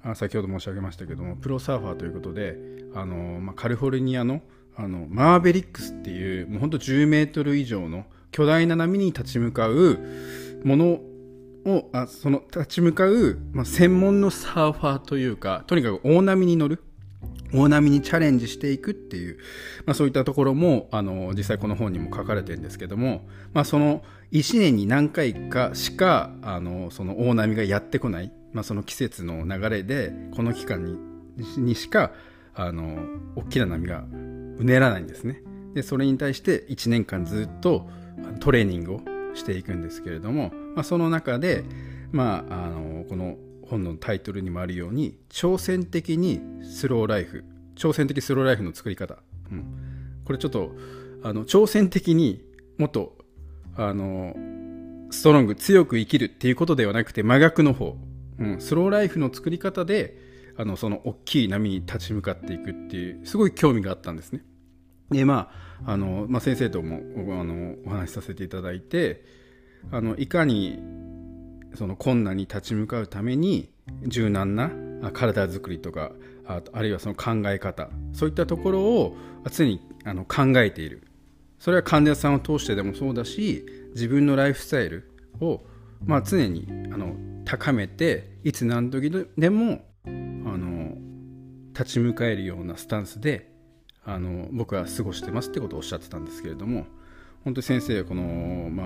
あ、先ほど申し上げましたけどもプロサーファーということであの、まあ、カリフォルニアのあのマーベリックスっていうもうほんと10メートル以上の巨大な波に立ち向かうものをあその立ち向かう、まあ、専門のサーファーというかとにかく大波に乗る大波にチャレンジしていくっていう、まあ、そういったところもあの実際この本にも書かれてるんですけども、まあ、その1年に何回かしかあのその大波がやってこない、まあ、その季節の流れでこの期間ににしかあの大きな波がうねらないんですね。でそれに対して1年間ずっとトレーニングをしていくんですけれども、まあ、その中で、まあ、あのこの本のタイトルにもあるように挑戦的にスローライフ挑戦的スローライフの作り方、うん、これちょっとあの挑戦的にもっとあのストロング強く生きるっていうことではなくて真逆の方、うん、スローライフの作り方であのその大きい波に立ち向かっていくっていうすごい興味があったんですね。でまああの、まあ、先生ともあのお話しさせていただいてあのいかにその困難に立ち向かうために柔軟な体づくりとかあるいはその考え方そういったところを常にあの考えている。それは患者さんを通してでもそうだし自分のライフスタイルを、まあ、常にあの高めていつ何時でもあの立ち向かえるようなスタンスであの僕は過ごしてますってことをおっしゃってたんですけれども本当に先生この、ま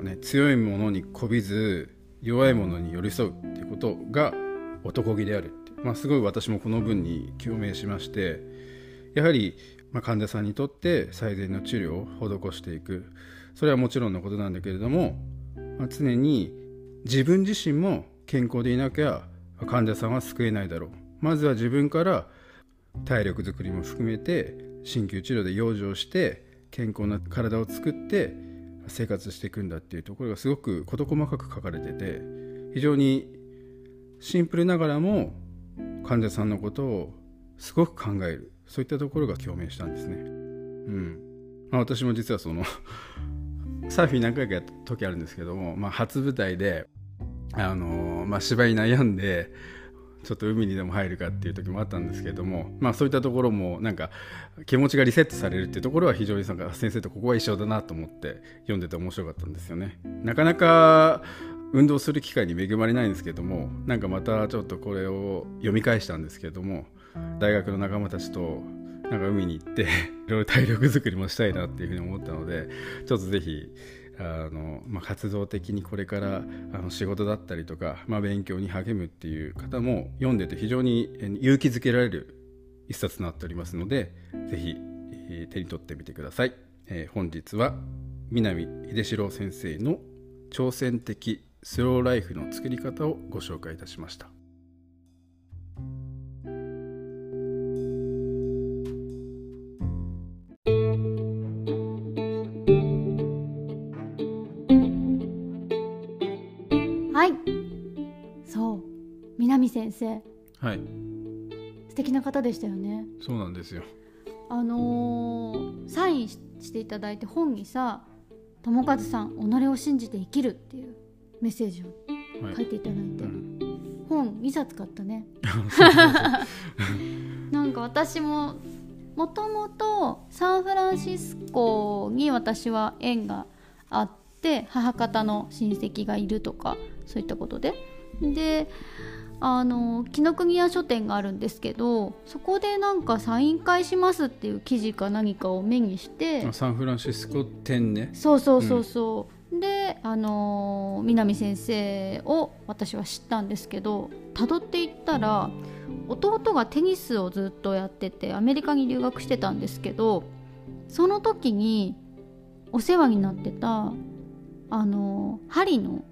あね、強いものにこびず弱いものに寄り添うっていうことが男気であるってまあ、すごい私もこの文に共鳴しましてやはり、まあ、患者さんにとって最善の治療を施していく。それはもちろんのことなんだけれども、まあ、常に自分自身も健康でいなきゃ患者さんは救えないだろう。まずは自分から体力づくりも含めて鍼灸治療で養生して健康な体を作って生活していくんだっていうところがすごく事細かく書かれてて非常にシンプルながらも患者さんのことをすごく考える。そういったところが共鳴したんですね。うんまあ、私も実はその [laughs] サーフィン何回かやった時あるんですけども、まあ、初舞台で、あのー、まあ、芝居悩んでちょっと海にでも入るかっていう時もあったんですけども、まあ、そういったところもなんか気持ちがリセットされるっていうところは非常になんか先生とここは一緒だなと思って読んでて面白かったんですよね。なかなか運動する機会に恵まれないんですけどもなんかまたちょっとこれを読み返したんですけども大学の仲間たちとなんか海に行っていろいろ体力づくりもしたいなっていうふうに思ったのでちょっとぜひあの、まあ、活動的にこれからあの仕事だったりとか、まあ、勉強に励むっていう方も読んでて非常に勇気づけられる一冊となっておりますのでぜひ手に取ってみてください、えー、本日は南秀志郎先生の挑戦的スローライフの作り方をご紹介いたしました。南先生。はい。素敵な方でしたよね。そうなんですよ。あのー、サインしていただいて本にさ「友和さん己を信じて生きる」っていうメッセージを書いていただいて、はいうん、本2冊買ったね。[laughs] なんか私ももともとサンフランシスコに私は縁があって母方の親戚がいるとかそういったことで。であの紀ノ国屋書店があるんですけどそこでなんかサイン会しますっていう記事か何かを目にしてサンフランシスコ店ね。そうそうそうそう、で、あのー、南先生を私は知ったんですけどたどっていったら弟がテニスをずっとやっててアメリカに留学してたんですけどその時にお世話になってた、あのー、針の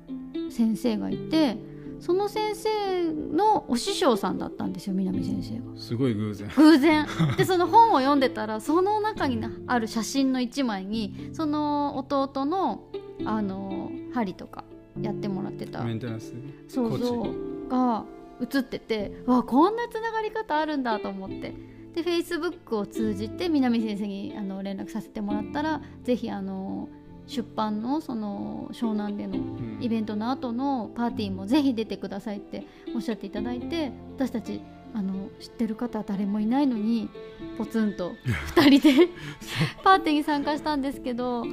先生がいてその先生のお師匠さんだったんですよ南先生が。すごい偶然。偶然。[laughs] でその本を読んでたらその中にある写真の一枚にその弟のあの針とかやってもらってた。メンテナンス？そうそう。が映っててわこんなつながり方あるんだと思って。でフェイスブックを通じて南先生にあの連絡させてもらったらぜひあの出版のその湘南でのイベントの後のパーティーもぜひ出てくださいっておっしゃっていただいて私たちあの知ってる方は誰もいないのにポツンと2人で [laughs] パーティーに参加したんですけど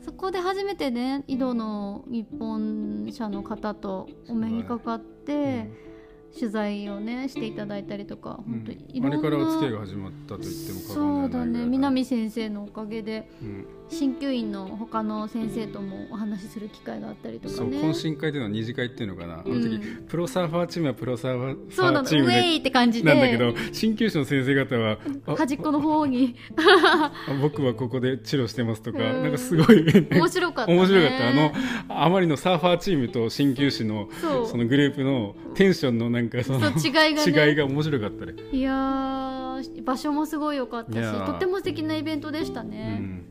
そこで初めてね井戸の日本社の方とお目にかかって。取材をねしていただいたりとか、うん。本当いろんなあれからお付き合いが始まったと言っても過そう言ではないぐらい。だね。南先生のおかげでうん鍼灸院の他の先生ともお話しする機会があったりとかね。懇親会っていうのは二次会っていうのかな。あの時、うんプロサーファーチームはプロサーファーそうなの。ウチームでェイって感じで。なんだけど鍼灸師の先生方はあ端っこの方に。あ僕はここで治療してますとか、うん。なんかすごい。面白かった、ね、面白かった。あのあまりのサーファーチームと鍼灸師のそのグループのテンションのなんかその違いがね。違いが面白かったね、いやー場所もすごい良かったしとっても素敵なイベントでしたうね、ん、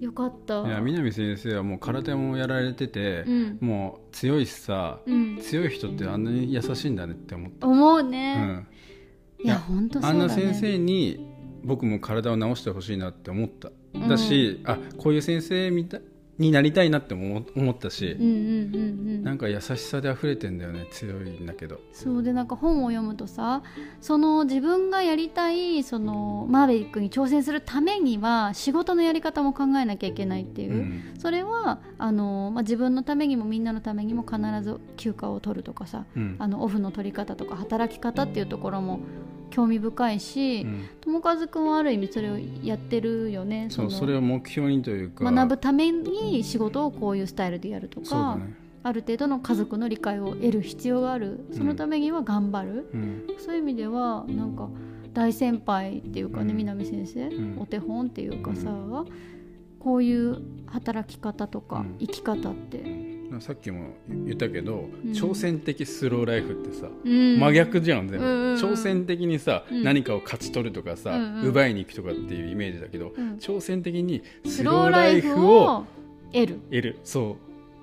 よかった。いや南先生はもう空手もやられてて、うん。もう強いしさ、うん。強い人ってあんなに優しいんだねって思った、思ううね、ん、いや本当そうだね。あんな先生に僕も体を治してほしいなって思った、うん。だしあこういう先生みたいになりたいなって思思ったし、うんうんうんうん。なんか優しさで溢れてんだよね強いんだけど。そうでなんか本を読むとさその自分がやりたいそのマーベリックに挑戦するためには仕事のやり方も考えなきゃいけないっていう、うん。それはあの、まあ、自分のためにもみんなのためにも必ず休暇を取るとかさうん。あのオフの取り方とか働き方っていうところも興味深いしうん。友和君はある意味それをやってるよねの。そうそれを目標にというか学ぶために仕事をこういうスタイルでやるとか、ね、ある程度の家族の理解を得る必要がある。そのためには頑張る、うん。そういう意味ではなんか大先輩っていうかね、うん。南先生、ん。お手本っていうかさ、こういう働き方とかうん。生き方って、さっきも言ったけど、うん。挑戦的スローライフってさ、うん。真逆じゃん全部、うんうんうん。挑戦的にさ、うん。何かを勝ち取るとかさ、うんうん。奪いに行くとかっていうイメージだけど、うん。挑戦的にスローライフをフを得る得るそ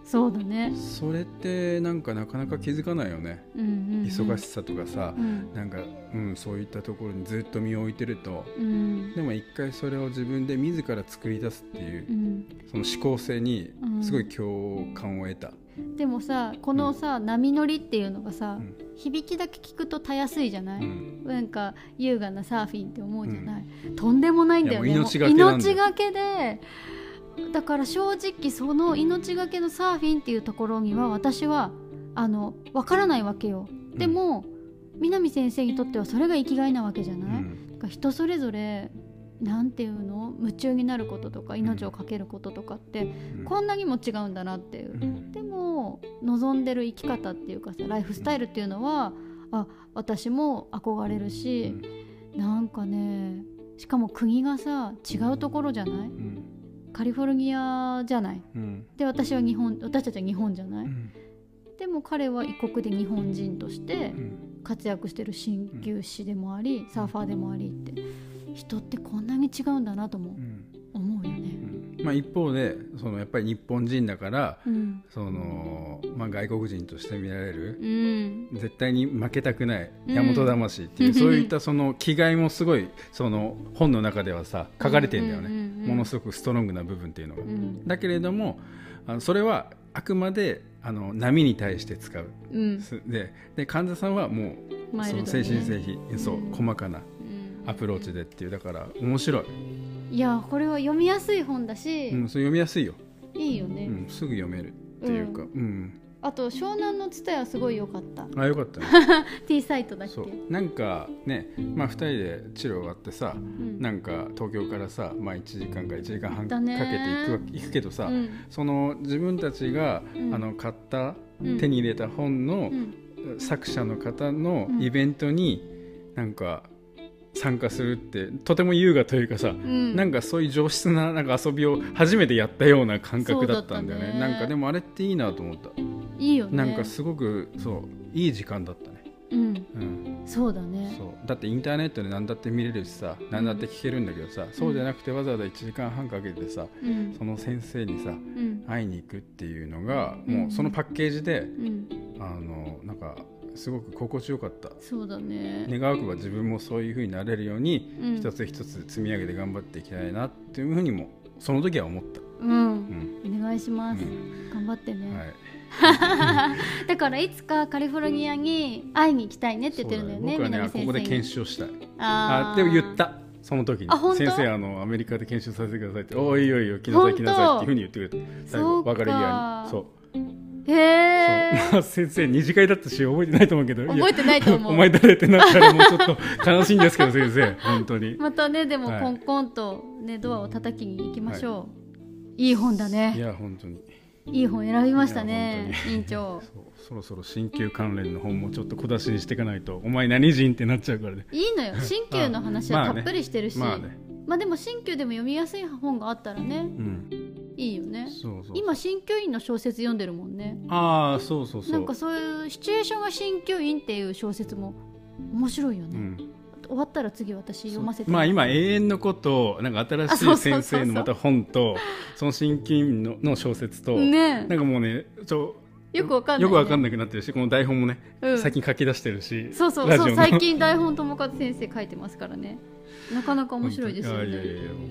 そうだね。う、それってなんかなかなか気づかないよね、うんうんうん、忙しさとかさう、ん。なんか、うん、そういったところにずっと身を置いてると。うん。でも一回それを自分で自ら作り出すっていうう、ん、その思考性にうん。すごい共感を得た、でもさこのさ、波乗りっていうのがさ、うん。響きだけ聞くとたやすいじゃない、うん。なんか優雅なサーフィンって思うじゃない、とんでもないんだよね。いやもう命がけなんだよ。命がけでだから正直その命がけのサーフィンっていうところには私はあの分からないわけよ。でも、南先生にとってはそれが生きがいなわけじゃうない、ん。だから人それぞれなんていうの？夢中になることとか命を懸けることとかって、うん。こんなにも違うんだなっていう、うん。でも望んでる生き方っていうかさライフスタイルっていうのは、あ私も憧れるし、なんかねしかも国がさ違うところじゃない？うんカリフォルニアじゃない。うん。で私は日本私たちは日本じゃない、うん。でも彼は異国で日本人としてうん。活躍してる鍼灸師でもありサーファーでもありって。人ってこんなに違うんだなと思う。まあ、一方でそのやっぱり日本人だからうん、その、まあ、外国人として見られるうん。絶対に負けたくないうん。大和魂っていう、そういったその気概もすごいその本の中ではさ書かれてんだよね、ものすごくストロングな部分っていうのが、うん。だけれどもあのそれはあくまであの波に対して使う。うん。すでで患者さんはもうマイその精神性非そううん。細かなうん。アプローチでっていう。だから面白い、いやこれは読みやすい本だし、うん、それ読みやすいよ、いいよね、うん、すぐ読めるっていうか、うん。あと湘南の蔦屋すごい良かった。あよかったね。[laughs] T サイトだっけ？そう。なんかね、まあ、2人で治療終わってさ、ん。なんか東京からさ、まあ、1時間か1時間半かけて行くわ行くけどさ、うん。その自分たちが、うん。あの買った、うん。手に入れた本のうん。作者の方のうん。イベントになんか参加するってとても優雅というかさ、うん。なんかそういう上質ななんか遊びを初めてやったような感覚だったんだよね。ね。なんかでもあれっていいなと思った、いいよね。なんかすごくそういい時間だったね、うん。うん、そうだね。そう。だってインターネットで何だって見れるしさ何だって聞けるんだけどさ、そうじゃなくてわざわざ1時間半かけてさうん。その先生にさうん。会いに行くっていうのが、うん。もうそのパッケージでうん。あのなんかすごく心地よかった。そうだね。願わくば自分もそういう風になれるように、うん。一つ一つ積み上げて頑張っていきたいなっていうふうにもその時は思った、うん、うん。お願いします、う頑張ってね、はい、[laughs] だからいつかカリフォルニアに会いに行きたいねって言ってるんだよね僕はねここで研修をしたい。あー。あでも言った。その時に。先生あのアメリカで研修させてくださいって。おいいよいいよ来なさい来なさいっていうふうに言ってくれた。最後別れ際に。そうへえまあ先生二次会だったし覚えてないと思うけど。覚えてないと思う。お前誰ってなったらもうちょっと悲しいんですけど先生。本当に。[laughs] またねでもはい。コンコンとねドアを叩きに行きましょう、い、い本だいねや本当に。いい本選びましたいねや本当に。委員長。[laughs] そろそろ鍼灸関連の本もちょっと小出しにしていかないとお前何人ってなっちゃうからね。いいのよ。鍼灸の話はたっぷりしてるし、ま [laughs] あまあね。でも鍼灸でも読みやすい本があったらね。うんいいよね。そうそう今鍼灸院の小説読んでるもんね。ああそうそうそう。なんかそういうシチュエーションが鍼灸院っていう小説も面白いよね、うん。終わったら次私読ませて。まあ今永遠のことなんかあ新しそうそうそうい先生のまた本とその鍼灸院のの小説と、ねなんかもうねちょよくわかんない、ね、よくわかんなくなってるしこの台本もね、うん最近書き出してるしそうそう。そう最近台本友和先生書いてますからね。なかなか面白いですよね。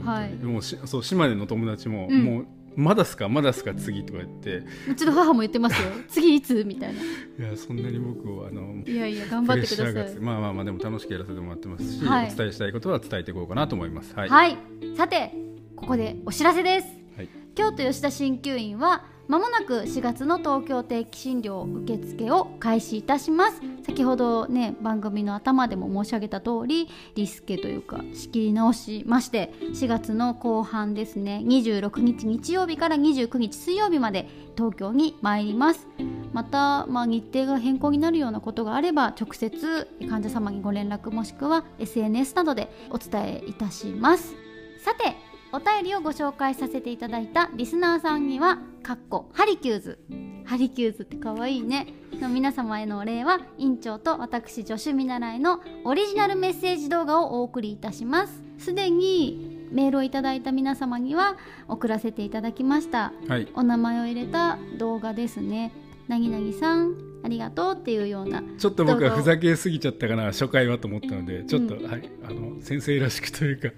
はい。もうしそう島根の友達も、うん。もうまだっすか？まだっすか？次とか言って。うちの母も言ってますよ。[laughs] 次いつ？みたいな。いやそんなに僕をあのいやいや頑張ってください。まあまあまあでも楽しくやらせてもらってますし、はい。お伝えしたいことは伝えていこうかなと思います。はい、はい、さてここでお知らせです。はい。京都吉田鍼灸院はまもなく4月の東京定期診療受付を開始いたします。先ほどね番組の頭でも申し上げた通りリスケというか仕切り直しまして4月の後半ですね26日日曜日から29日水曜日まで東京に参ります。また、まあ、日程が変更になるようなことがあれば直接患者様にご連絡もしくは SNS などでお伝えいたします。さてお便りをご紹介させていただいたリスナーさんにはかっこハリキューズ。ハリキューズってかわいいね。の皆様へのお礼は院長と私助手見習いのオリジナルメッセージ動画をお送りいたします。すでにメールをいただいた皆様には送らせていただきました。はい。お名前を入れた動画ですね。なぎなぎさんありがとうっていうような。ちょっと僕はふざけすぎちゃったかな。初回はと思ったのでちょっと、うはい。あの先生らしくというか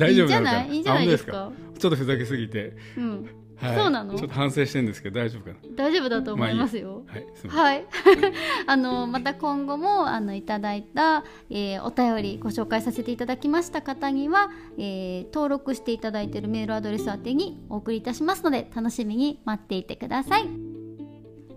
大丈夫なのかな？いいんじゃない？いいんじゃないですか？ちょっとふざけすぎて、うん。はい、そうなの？ちょっと反省してるんですけど大丈夫かな？大丈夫だと思いますよ、はいすみません。はい、[laughs] あのまた今後もあのいただいた、えーお便りご紹介させていただきました方には、えー登録していただいているメールアドレス宛てにお送りいたしますので楽しみに待っていてください。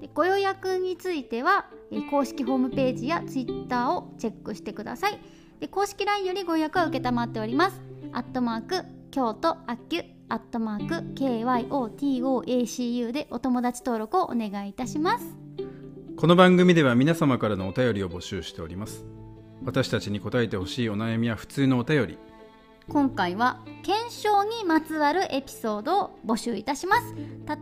でご予約については、えー公式ホームページやツイッターをチェックしてくださいで公式 LINE よりご予約は承っております。アットマーク京都アキュアットマーク KYOTOACU でお友達登録をお願いいたします。この番組では皆様からのお便りを募集しております。私たちに答えてほしいお悩みや普通のお便り。今回は検証にまつわるエピソードを募集いたします。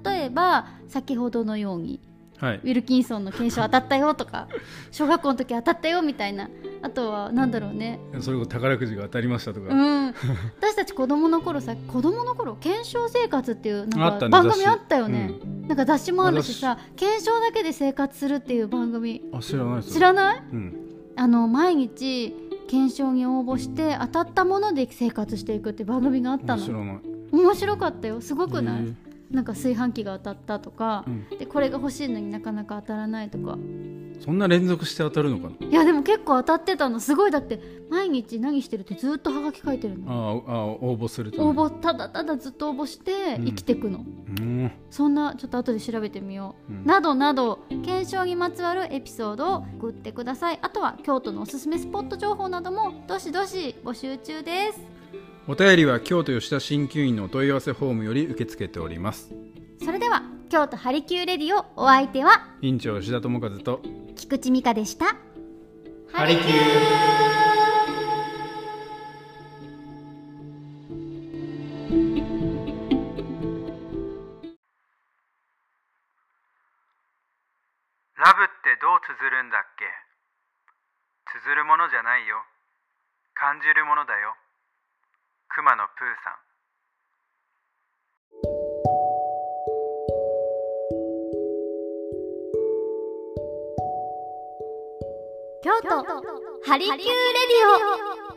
例えば先ほどのようにはい。ウィルキンソンの検証当たったよとか [laughs] 小学校の時当たったよみたいな。あとはなんだろうね。それこそ宝くじが当たりましたとか、うん。私たち子供の頃さ子供の頃検証生活っていうあなんか番組あったよね、なんか雑誌もあるしさ検証だけで生活するっていう番組。あ知らない知らない？うん。あの毎日検証に応募して当たったもので生活していくって番組があったの。面白かったよ。すごくない、へなんか炊飯器が当たったとかえ、うん。でこれが欲しいのになかなか当たらないとか。そんな連続して当たるのかな？いやでも結構当たってたの。すごい。だって毎日何してるってずっとハガキ書いてるの。ああ応募すると応募ただただずっと応募してうん。生きてくの、うん。そんなちょっと後で調べてみよう、うん。などなど検証にまつわるエピソードを送ってください。あとは京都のおすすめスポット情報などもどしどし募集中ですお便りは京都吉田鍼灸院のお問い合わせフォームより受け付けておりますそれでは京都ハリキューレディオお相手は院長吉田智和と菊池美香でしたハリキューラブってどう綴るんだっけ？綴るものじゃないよ。感じるものだよ。熊野プーさん。京都ハリキューレディオ